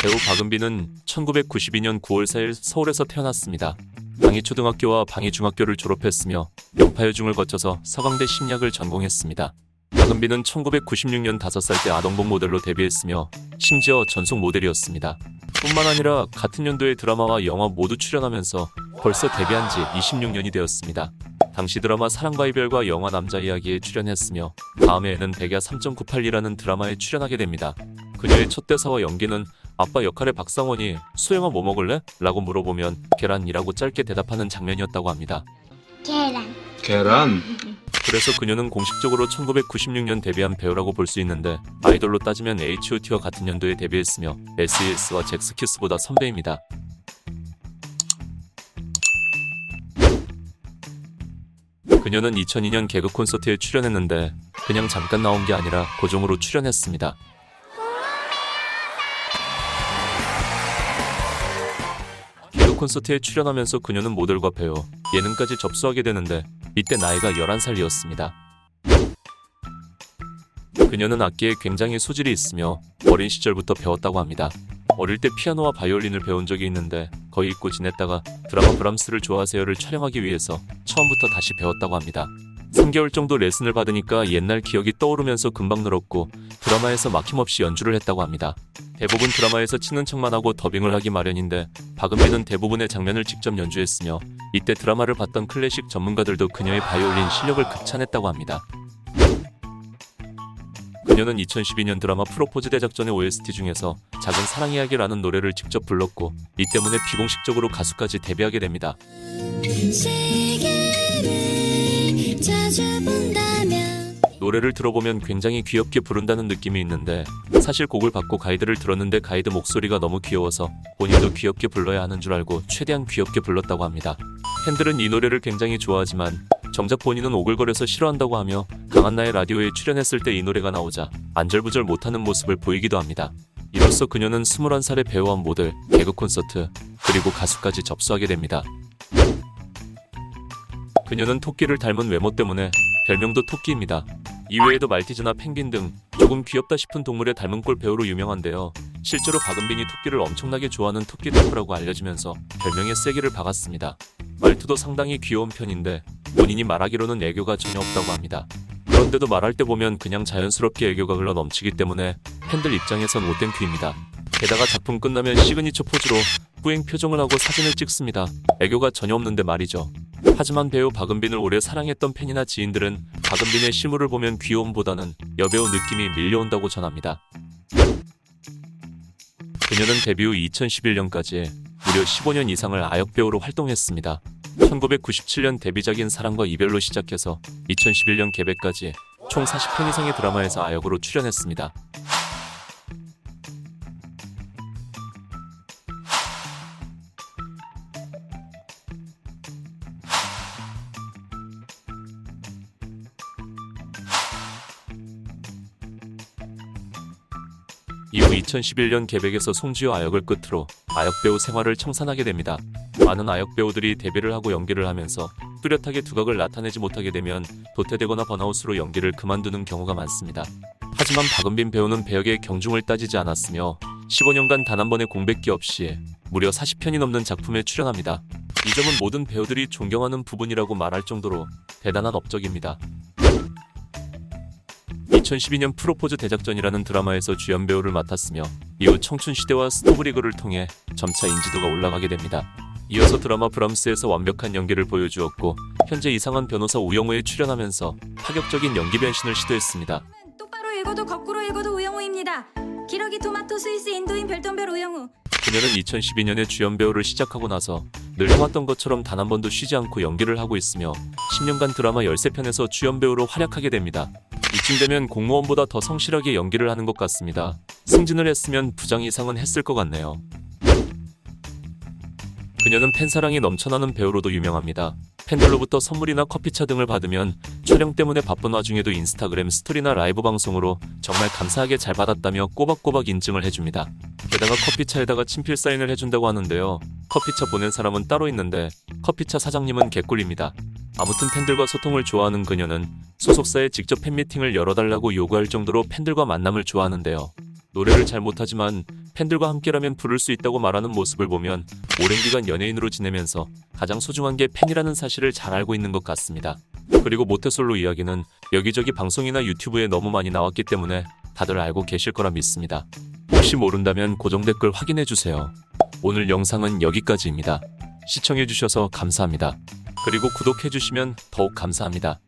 배우 박은빈은 1992년 9월 4일 서울에서 태어났습니다. 방위초등학교와 방위중학교를 졸업했으며 연파여중을 거쳐서 서강대 심리학을 전공했습니다. 박은빈은 1996년 5살 때 아동복 모델로 데뷔했으며 심지어 전속 모델이었습니다. 뿐만 아니라 같은 연도에 드라마와 영화 모두 출연하면서 벌써 데뷔한 지 26년이 되었습니다. 당시 드라마 사랑과 이별과 영화 남자 이야기에 출연했으며 다음해에는 백야 3.98이라는 드라마에 출연하게 됩니다. 그녀의 첫 대사와 연기는 아빠 역할의 박상원이 수영아 뭐 먹을래? 라고 물어보면 계란이라고 짧게 대답하는 장면이었다고 합니다. 계란. 계란. 그래서 그녀는 공식적으로 1996년 데뷔한 배우라고 볼 수 있는데 아이돌로 따지면 H.O.T와 같은 연도에 데뷔했으며 S.E.S와 잭스키스보다 선배입니다. 그녀는 2002년 개그 콘서트에 출연했는데 그냥 잠깐 나온 게 아니라 고정으로 출연했습니다. 콘서트에 출연하면서 그녀는 모델과 배우, 예능까지 접수하게 되는데 이때 나이가 11살이었습니다. 그녀는 악기에 굉장히 소질이 있으며 어린 시절부터 배웠다고 합니다. 어릴 때 피아노와 바이올린을 배운 적이 있는데 거의 잊고 지냈다가 드라마 브람스를 좋아하세요를 촬영하기 위해서 처음부터 다시 배웠다고 합니다. 3개월 정도 레슨을 받으니까 옛날 기억이 떠오르면서 금방 늘었고 드라마에서 막힘없이 연주를 했다고 합니다. 대부분 드라마에서 치는 척만 하고 더빙을 하기 마련인데 박은빈은 대부분의 장면을 직접 연주했으며 이때 드라마를 봤던 클래식 전문가들도 그녀의 바이올린 실력을 극찬했다고 합니다. 그녀는 2012년 드라마 프로포즈 대작전의 OST 중에서 작은 사랑 이야기라는 노래를 직접 불렀고 이 때문에 비공식적으로 가수까지 데뷔하게 됩니다. 노래를 들어보면 굉장히 귀엽게 부른다는 느낌이 있는데 사실 곡을 받고 가이드를 들었는데 가이드 목소리가 너무 귀여워서 본인도 귀엽게 불러야 하는 줄 알고 최대한 귀엽게 불렀다고 합니다. 팬들은 이 노래를 굉장히 좋아하지만 정작 본인은 오글거려서 싫어한다고 하며 강한나의 라디오에 출연했을 때 이 노래가 나오자 안절부절 못하는 모습을 보이기도 합니다. 이로써 그녀는 21살의 배우와 모델, 개그 콘서트, 그리고 가수까지 접수하게 됩니다. 그녀는 토끼를 닮은 외모 때문에 별명도 토끼입니다. 이외에도 말티즈나 펭귄 등 조금 귀엽다 싶은 동물의 닮은 꼴 배우로 유명한데요. 실제로 박은빈이 토끼를 엄청나게 좋아하는 토끼 덕후라고 알려지면서 별명에 쐐기를 박았습니다. 말투도 상당히 귀여운 편인데 본인이 말하기로는 애교가 전혀 없다고 합니다. 그런데도 말할 때 보면 그냥 자연스럽게 애교가 흘러 넘치기 때문에 팬들 입장에선 뭐 thank you입니다. 게다가 작품 끝나면 시그니처 포즈로 뿌잉 표정을 하고 사진을 찍습니다. 애교가 전혀 없는데 말이죠. 하지만 배우 박은빈을 오래 사랑했던 팬이나 지인들은 박은빈의 실물을 보면 귀여움보다는 여배우 느낌이 밀려온다고 전합니다. 그녀는 데뷔 후 2011년까지 무려 15년 이상을 아역 배우로 활동했습니다. 1997년 데뷔작인 사랑과 이별로 시작해서 2011년 개배까지 총 40편 이상의 드라마에서 아역으로 출연했습니다. 이후 2011년 개백에서 송지효 아역을 끝으로 아역 배우 생활을 청산하게 됩니다. 많은 아역 배우들이 데뷔를 하고 연기를 하면서 뚜렷하게 두각을 나타내지 못하게 되면 도태되거나 번아웃으로 연기를 그만두는 경우가 많습니다. 하지만 박은빈 배우는 배역의 경중을 따지지 않았으며 15년간 단 한 번의 공백기 없이 무려 40편이 넘는 작품에 출연합니다. 이 점은 모든 배우들이 존경하는 부분이라고 말할 정도로 대단한 업적입니다. 2012년 프로포즈 대작전이라는 드라마에서 주연 배우를 맡았으며 이후 청춘시대와 스토브리그를 통해 점차 인지도가 올라가게 됩니다. 이어서 드라마 브람스에서 완벽한 연기를 보여주었고 현재 이상한 변호사 우영우에 출연하면서 파격적인 연기 변신을 시도했습니다. 똑바로 읽어도 거꾸로 읽어도 우영우입니다. 기러기 토마토 스위스 인도인 별똥별 우영우. 그녀는 2012년에 주연 배우를 시작하고 나서 늘 해왔던 것처럼 단 한 번도 쉬지 않고 연기를 하고 있으며 10년간 드라마 13편에서 주연 배우로 활약하게 됩니다. 이쯤 되면 공무원보다 더 성실하게 연기를 하는 것 같습니다. 승진을 했으면 부장 이상은 했을 것 같네요. 그녀는 팬사랑이 넘쳐나는 배우로도 유명합니다. 팬들로부터 선물이나 커피차 등을 받으면 촬영 때문에 바쁜 와중에도 인스타그램 스토리나 라이브 방송으로 정말 감사하게 잘 받았다며 꼬박꼬박 인증을 해줍니다. 게다가 커피차에다가 친필 사인을 해준다고 하는데요. 커피차 보낸 사람은 따로 있는데 커피차 사장님은 개꿀입니다. 아무튼 팬들과 소통을 좋아하는 그녀는 소속사에 직접 팬미팅을 열어달라고 요구할 정도로 팬들과 만남을 좋아하는데요. 노래를 잘 못하지만 팬들과 함께라면 부를 수 있다고 말하는 모습을 보면 오랜 기간 연예인으로 지내면서 가장 소중한 게 팬이라는 사실을 잘 알고 있는 것 같습니다. 그리고 모태솔로 이야기는 여기저기 방송이나 유튜브에 너무 많이 나왔기 때문에 다들 알고 계실 거라 믿습니다. 혹시 모른다면 고정 댓글 확인해 주세요. 오늘 영상은 여기까지입니다. 시청해 주셔서 감사합니다. 그리고 구독해 주시면 더욱 감사합니다.